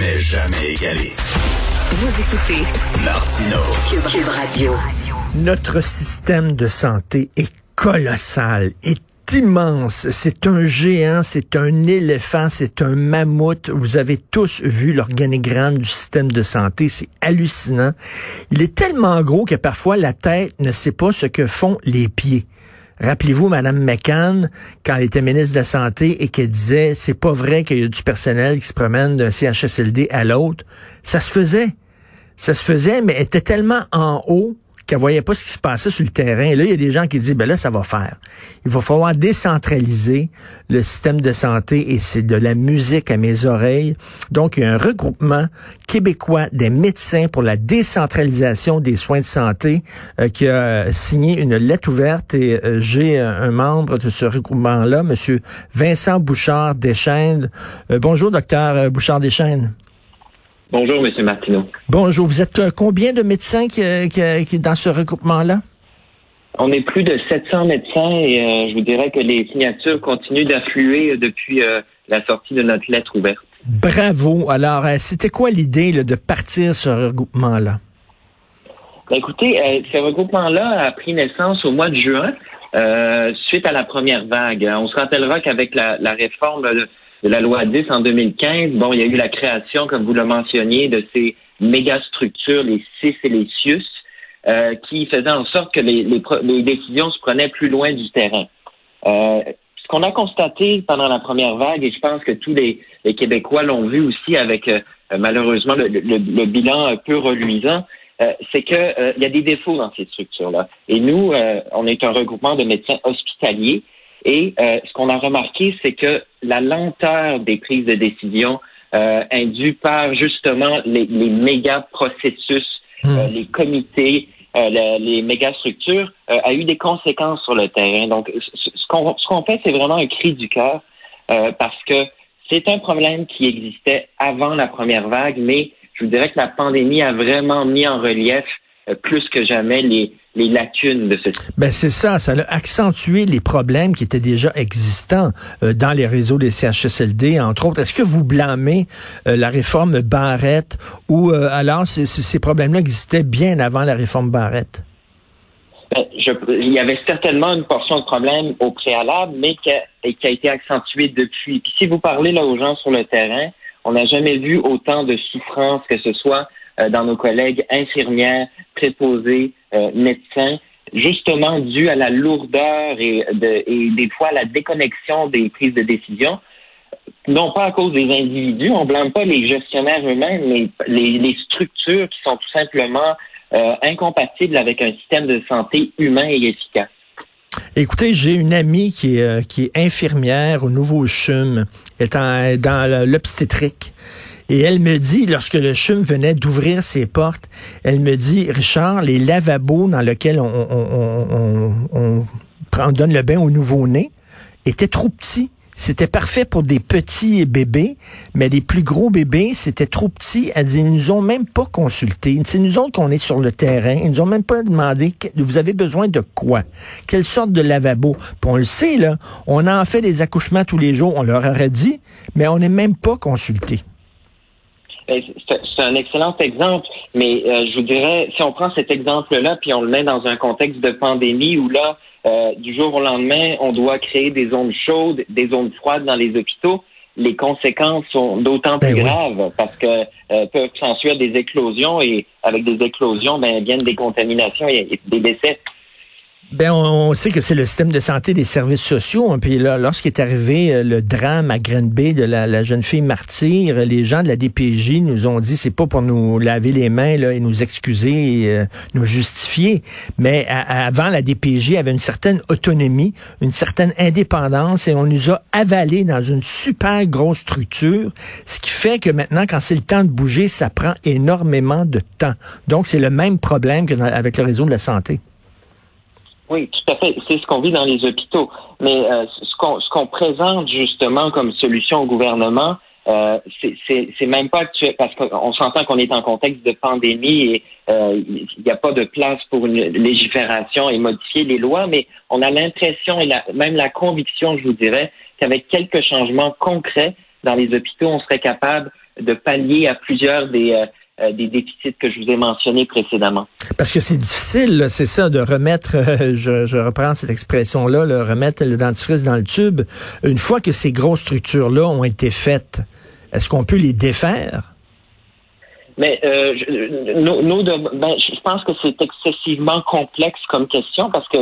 Mais jamais égalé. Vous écoutez Martino. Cube, Cube Radio. Notre système de santé est colossal, est immense. C'est un géant, c'est un éléphant, c'est un mammouth. Vous avez tous vu l'organigramme du système de santé. C'est hallucinant. Il est tellement gros que parfois la tête ne sait pas ce que font les pieds. Rappelez-vous, Madame McCann, quand elle était ministre de la Santé et qu'elle disait, c'est pas vrai qu'il y a du personnel qui se promène d'un CHSLD à l'autre. Ça se faisait. Ça se faisait, mais elle était tellement en haut qu'elle voyait pas ce qui se passait sur le terrain. Et là, il y a des gens qui disent, ben là, ça va faire. Il va falloir décentraliser le système de santé et c'est de la musique à mes oreilles. Donc, il y a un regroupement québécois des médecins pour la décentralisation des soins de santé euh, qui a signé une lettre ouverte et euh, j'ai un membre de ce regroupement-là, Monsieur Vincent Bouchard Deschênes. Euh, bonjour, docteur Bouchard Deschênes. Bonjour, M. Martineau. Bonjour. Vous êtes euh, combien de médecins qui, euh, qui, qui dans ce regroupement-là? On est plus de 700 médecins et euh, je vous dirais que les signatures continuent d'affluer depuis euh, la sortie de notre lettre ouverte. Bravo. Alors, euh, c'était quoi l'idée de partir ce regroupement-là? Ben, écoutez, euh, ce regroupement-là a pris naissance au mois de juin euh, suite à la première vague. On se rappellera qu'avec la, la réforme de, la loi 10 en 2015, bon, il y a eu la création, comme vous le mentionniez, de ces méga structures, les CIS et les CIUS, euh, qui faisaient en sorte que les, les, les, décisions se prenaient plus loin du terrain. Euh, ce qu'on a constaté pendant la première vague, et je pense que tous les, les Québécois l'ont vu aussi avec euh, malheureusement le, le, le, bilan peu reluisant, euh, c'est que euh, il y a des défauts dans ces structures-là. Et nous, euh, on est un regroupement de médecins hospitaliers. Et ce qu'on a remarqué, c'est que la lenteur des prises de décision euh, induite par justement les, les méga processus, mmh. les comités, le, les méga structures, a eu des conséquences sur le terrain. Donc, ce qu'on ce qu'on fait, c'est vraiment un cri du cœur parce que c'est un problème qui existait avant la première vague, mais je vous dirais que la pandémie a vraiment mis en relief euh, plus que jamais les, les lacunes de ce système. Ben c'est ça, ça a accentué les problèmes qui étaient déjà existants euh, dans les réseaux des CHSLD, entre autres. Est-ce que vous blâmez euh, la réforme Barrette ou euh, alors c ces problèmes-là existaient bien avant la réforme Barrette? Ben, je, il y avait certainement une portion de problème au préalable, mais qui a, qui a été accentuée depuis. Puis si vous parlez là aux gens sur le terrain, on n'a jamais vu autant de souffrance que ce soit euh, dans nos collègues infirmières, préposés, euh, médecins, justement dû à la lourdeur et, de, et des fois à la déconnexion des prises de décision. Non pas à cause des individus, on blâme pas les gestionnaires eux-mêmes, mais les, structures qui sont tout simplement euh, incompatibles avec un système de santé humain et efficace. Écoutez, j'ai une amie qui est, euh, est infirmière au Nouveau CHUM, étant dans l'obstétrique. Et elle me dit, lorsque le CHUM venait d'ouvrir ses portes, elle me dit, Richard, les lavabos dans lesquels on, on, on, on, on donne le bain au nouveau-né étaient trop petits. C'était parfait pour des petits bébés, mais les plus gros bébés, c'était trop petit. Elle dit, ils nous ont même pas consulté. C'est nous autres qu'on est sur le terrain. Ils nous ont même pas demandé, vous avez besoin de quoi? Quelle sorte de lavabo? Puis on le sait, là, on en fait des accouchements tous les jours. On leur aurait dit, mais on n'est même pas consulté. C'est un excellent exemple, mais euh, je vous dirais, si on prend cet exemple-là, puis on le met dans un contexte de pandémie où là, euh, du jour au lendemain, on doit créer des zones chaudes, des zones froides dans les hôpitaux. Les conséquences sont d'autant plus ben graves oui. parce que euh, peuvent s'ensuivre des éclosions et avec des éclosions, ben viennent des contaminations et, et des décès. Ben, on, sait que c'est le système de santé des services sociaux. Hein, puis là, lorsqu'est arrivé euh, le drame à Grenby de la, jeune fille martyre, les gens de la DPJ nous ont dit c'est pas pour nous laver les mains là, et nous excuser, et, euh, nous justifier. Mais avant, la DPJ avait une certaine autonomie, une certaine indépendance et on nous a avalé dans une super grosse structure, ce qui fait que maintenant, quand c'est le temps de bouger, ça prend énormément de temps. Donc, c'est le même problème que avec le réseau de la santé. Oui, tout à fait. C'est ce qu'on vit dans les hôpitaux. Mais euh, ce qu'on présente justement comme solution au gouvernement, euh, c'est même pas actuel parce qu'on s'entend qu'on est en contexte de pandémie et euh, il n'y a pas de place pour une légifération et modifier les lois, mais on a l'impression et la, même la conviction, je vous dirais, qu'avec quelques changements concrets dans les hôpitaux, on serait capable de pallier à plusieurs des euh, des déficits que je vous ai mentionnés précédemment. Parce que c'est difficile, c'est ça, de remettre, euh, je, reprends cette expression-là, le remettre le dentifrice dans le tube. Une fois que ces grosses structures-là ont été faites, est-ce qu'on peut les défaire? Mais euh, je, ben, je pense que c'est excessivement complexe comme question parce que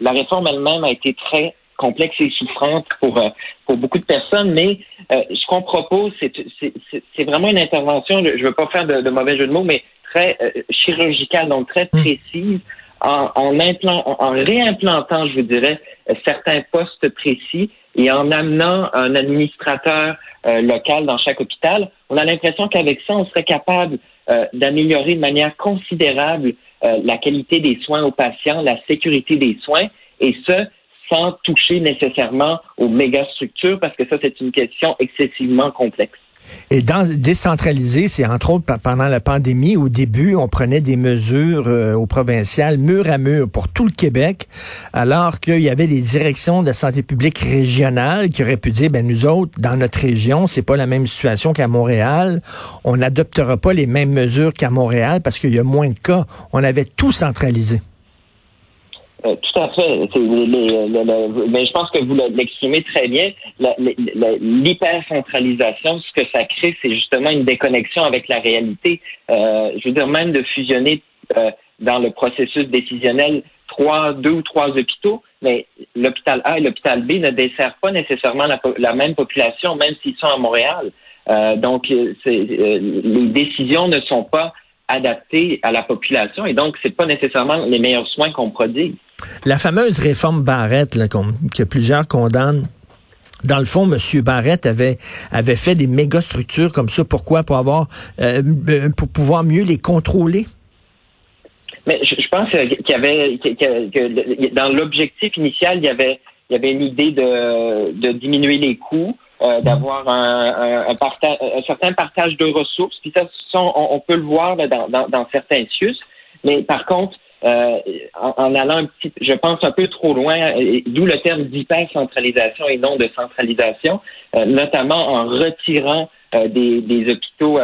la réforme elle-même a été très complexe et souffrante pour euh, pour beaucoup de personnes. Mais euh, ce qu'on propose, c'est vraiment une intervention. Je ne veux pas faire de, mauvais jeu de mots, mais très euh, chirurgicale, donc très hmm. précise, en, en, en réimplantant, je vous dirais, certains postes précis et en amenant un administrateur local dans chaque hôpital. On a l'impression qu'avec ça, on serait capable d'améliorer de manière considérable la qualité des soins aux patients, la sécurité des soins, et ce, sans toucher nécessairement aux méga structures parce que ça, c'est une question excessivement complexe. Et dans décentraliser, c'est entre autres pendant la pandémie, au début, on prenait des mesures euh, au provincial mur à mur pour tout le Québec, alors qu'il y avait des directions de santé publique régionales qui auraient pu dire, ben nous autres, dans notre région, c'est pas la même situation qu'à Montréal. On n'adoptera pas les mêmes mesures qu'à Montréal parce qu'il y a moins de cas. On avait tout centralisé. Euh, tout à fait. mais je pense que vous l'exprimez très bien. L'hypercentralisation, ce que ça crée, c'est justement une déconnexion avec la réalité. Euh, je veux dire, même de fusionner euh, dans le processus décisionnel trois, deux ou trois hôpitaux, mais l'hôpital A et l'hôpital B ne desservent pas nécessairement la, même population, même s'ils sont à Montréal. donc, les décisions ne sont pas adaptées à la population et donc c'est pas nécessairement les meilleurs soins qu'on prodigue. La fameuse réforme Barrette là, que plusieurs condamnent. Dans le fond, M. Barrette avait avait fait des méga structures comme ça. Pourquoi? Pour avoir euh, pour pouvoir mieux les contrôler? Mais je, pense qu'il y avait que, dans l'objectif initial, il y avait il y avait une idée de, de diminuer les coûts, euh, d'avoir un, un, un, certain partage de ressources. Puis ça, on, peut le voir dans, dans, dans certains CIUS. Mais par contre, euh, en, allant un petit, je pense un peu trop loin, d'où le terme d'hypercentralisation et non de centralisation, euh, notamment en retirant euh, des, des, hôpitaux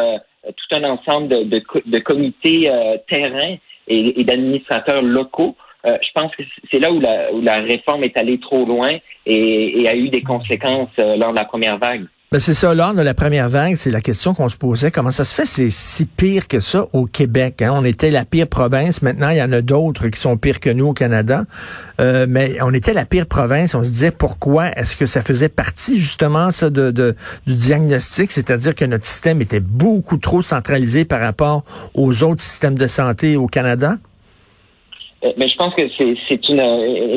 tout un ensemble de, de, de comités terrain et, et d'administrateurs locaux. je pense que c'est là où la, où la, réforme est allée trop loin et, et a eu des conséquences lors de la première vague. Ben c'est ça, lors de la première vague, c'est la question qu'on se posait. Comment ça se fait, c'est si pire que ça au Québec? Hein? On était la pire province. Maintenant, il y en a d'autres qui sont pires que nous au Canada. Euh, mais on était la pire province. On se disait pourquoi? Est-ce que ça faisait partie justement ça du diagnostic? C'est-à-dire que notre système était beaucoup trop centralisé par rapport aux autres systèmes de santé au Canada? Euh, mais je pense que c'est une,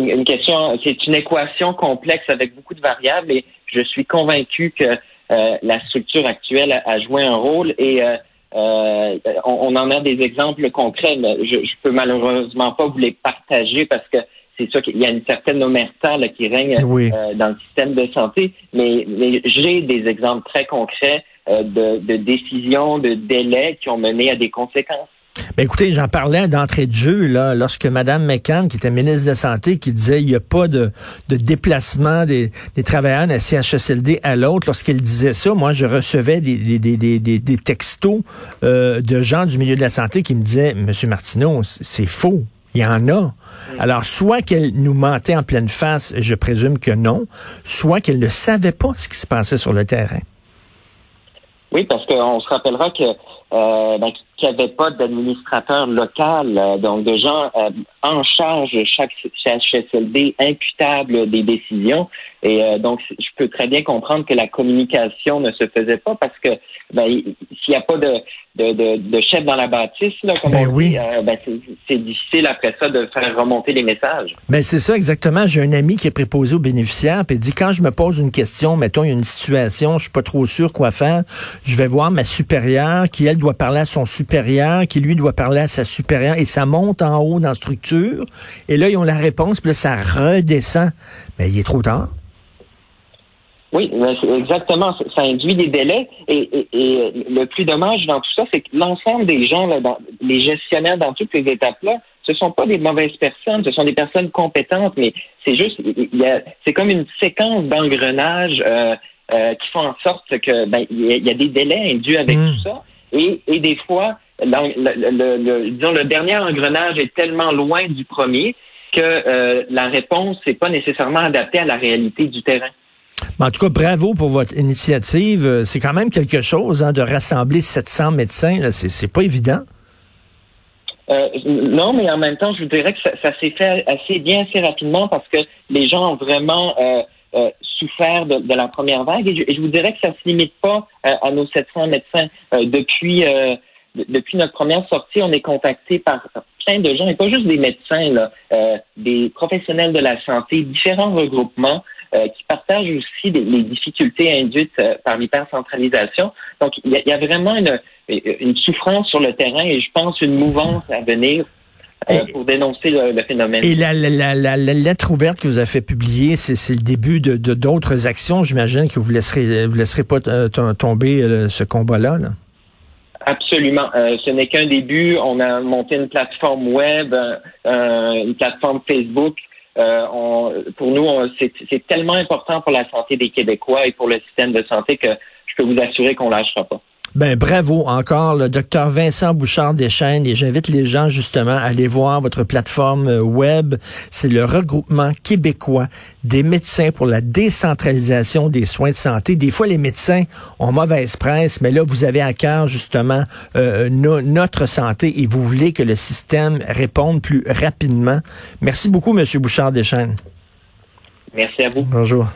une question, c'est une équation complexe avec beaucoup de variables et je suis convaincu que euh, la structure actuelle a, joué un rôle et euh, euh, on, en a des exemples concrets, mais je, je peux malheureusement pas vous les partager parce que c'est sûr qu'il y a une certaine omerta qui règne dans le système de santé, mais, mais j'ai des exemples très concrets de, de décisions, de délais qui ont mené à des conséquences. Ben écoutez, j'en parlais d'entrée de jeu là, lorsque Mme McCann, qui était ministre de la Santé, qui disait il n'y a pas de, de déplacement des, des travailleurs d'un CHSLD à l'autre, lorsqu'elle disait ça, moi je recevais des, des, des, des, des textos euh, de gens du milieu de la santé qui me disaient Monsieur Martineau, c'est faux. Il y en a. Alors, soit qu'elle nous mentait en pleine face, je présume que non, soit qu'elle ne savait pas ce qui se passait sur le terrain. Oui, parce qu'on se rappellera que euh, ben, qu'il n'y avait pas d'administrateur local, euh, donc de gens euh, en charge chaque CHSLD imputable des décisions. Et euh, donc, je peux très bien comprendre que la communication ne se faisait pas parce que ben, s'il n'y a pas de, de, de, de, chef dans la bâtisse, là, comme Ben on oui. dit, euh, ben, c'est- difficile après ça de faire remonter les messages. Ben c'est ça exactement. J'ai un ami qui est préposé aux bénéficiaires, puis il dit quand je me pose une question, mettons il y a une situation, je suis pas trop sûr quoi faire, je vais voir ma supérieure qui elle doit parler à son supérieur, qui lui doit parler à sa supérieure, et ça monte en haut dans la structure. Et là ils ont la réponse, puis là ça redescend. Mais il est trop tard. Oui, c'est exactement. Ça- induit des délais. Et, et- et le plus dommage dans tout ça, c'est que l'ensemble des gens, là, dans, les gestionnaires dans toutes ces étapes-là, ce sont pas des mauvaises personnes, ce sont des personnes compétentes, mais c'est juste, il y a- c'est comme une séquence d'engrenage euh, euh, qui font en sorte que ben, il y, a- il y a des délais induits avec Mm. tout ça. Et, et des fois, le, le- le- disons, le dernier engrenage est tellement loin du premier que euh, la réponse n'est pas nécessairement adaptée à la réalité du terrain. En tout cas, bravo pour votre initiative. Euh, C'est quand même quelque chose hein, de rassembler 700 médecins. là. C'est pas évident. Euh, non, mais en même temps, je vous dirais que ça, s'est fait assez bien, assez rapidement parce que les gens ont vraiment euh, souffert de, la première vague. Et je, vous dirais que ça se limite pas à nos 700 médecins. Depuis de- depuis notre première sortie, on est contacté par plein de gens, et pas juste des médecins, des professionnels de la santé, différents regroupements euh, qui partagent aussi les difficultés induites euh, par l'hypercentralisation. Donc, il y, a- il y a vraiment une, une souffrance sur le terrain et je pense une mouvance à venir euh, Et- pour dénoncer le, le phénomène. Et la, la, la, la- la lettre ouverte que vous avez fait publier, c'est le début de de- d'autres actions. J'imagine que vous laisserez vous laisserez pas tom- tomber ce combat-là. là. Absolument. Euh, ce n'est qu'un début. On a monté une plateforme web, euh, une plateforme Facebook. Euh, on- pour nous, c'est tellement important pour la santé des Québécois et pour le système de santé que je peux vous assurer qu'on lâchera pas. Ben bravo encore, le docteur Vincent Bouchard Deschênes, et j'invite les gens justement à aller voir votre plateforme euh, web. C'est le regroupement québécois des médecins pour la décentralisation des soins de santé. Des fois, les médecins ont mauvaise presse, mais là, vous avez à cœur justement euh, no- notre santé et vous voulez que le système réponde plus rapidement. Merci beaucoup, Monsieur Bouchard Deschênes. Merci à vous. Bonjour.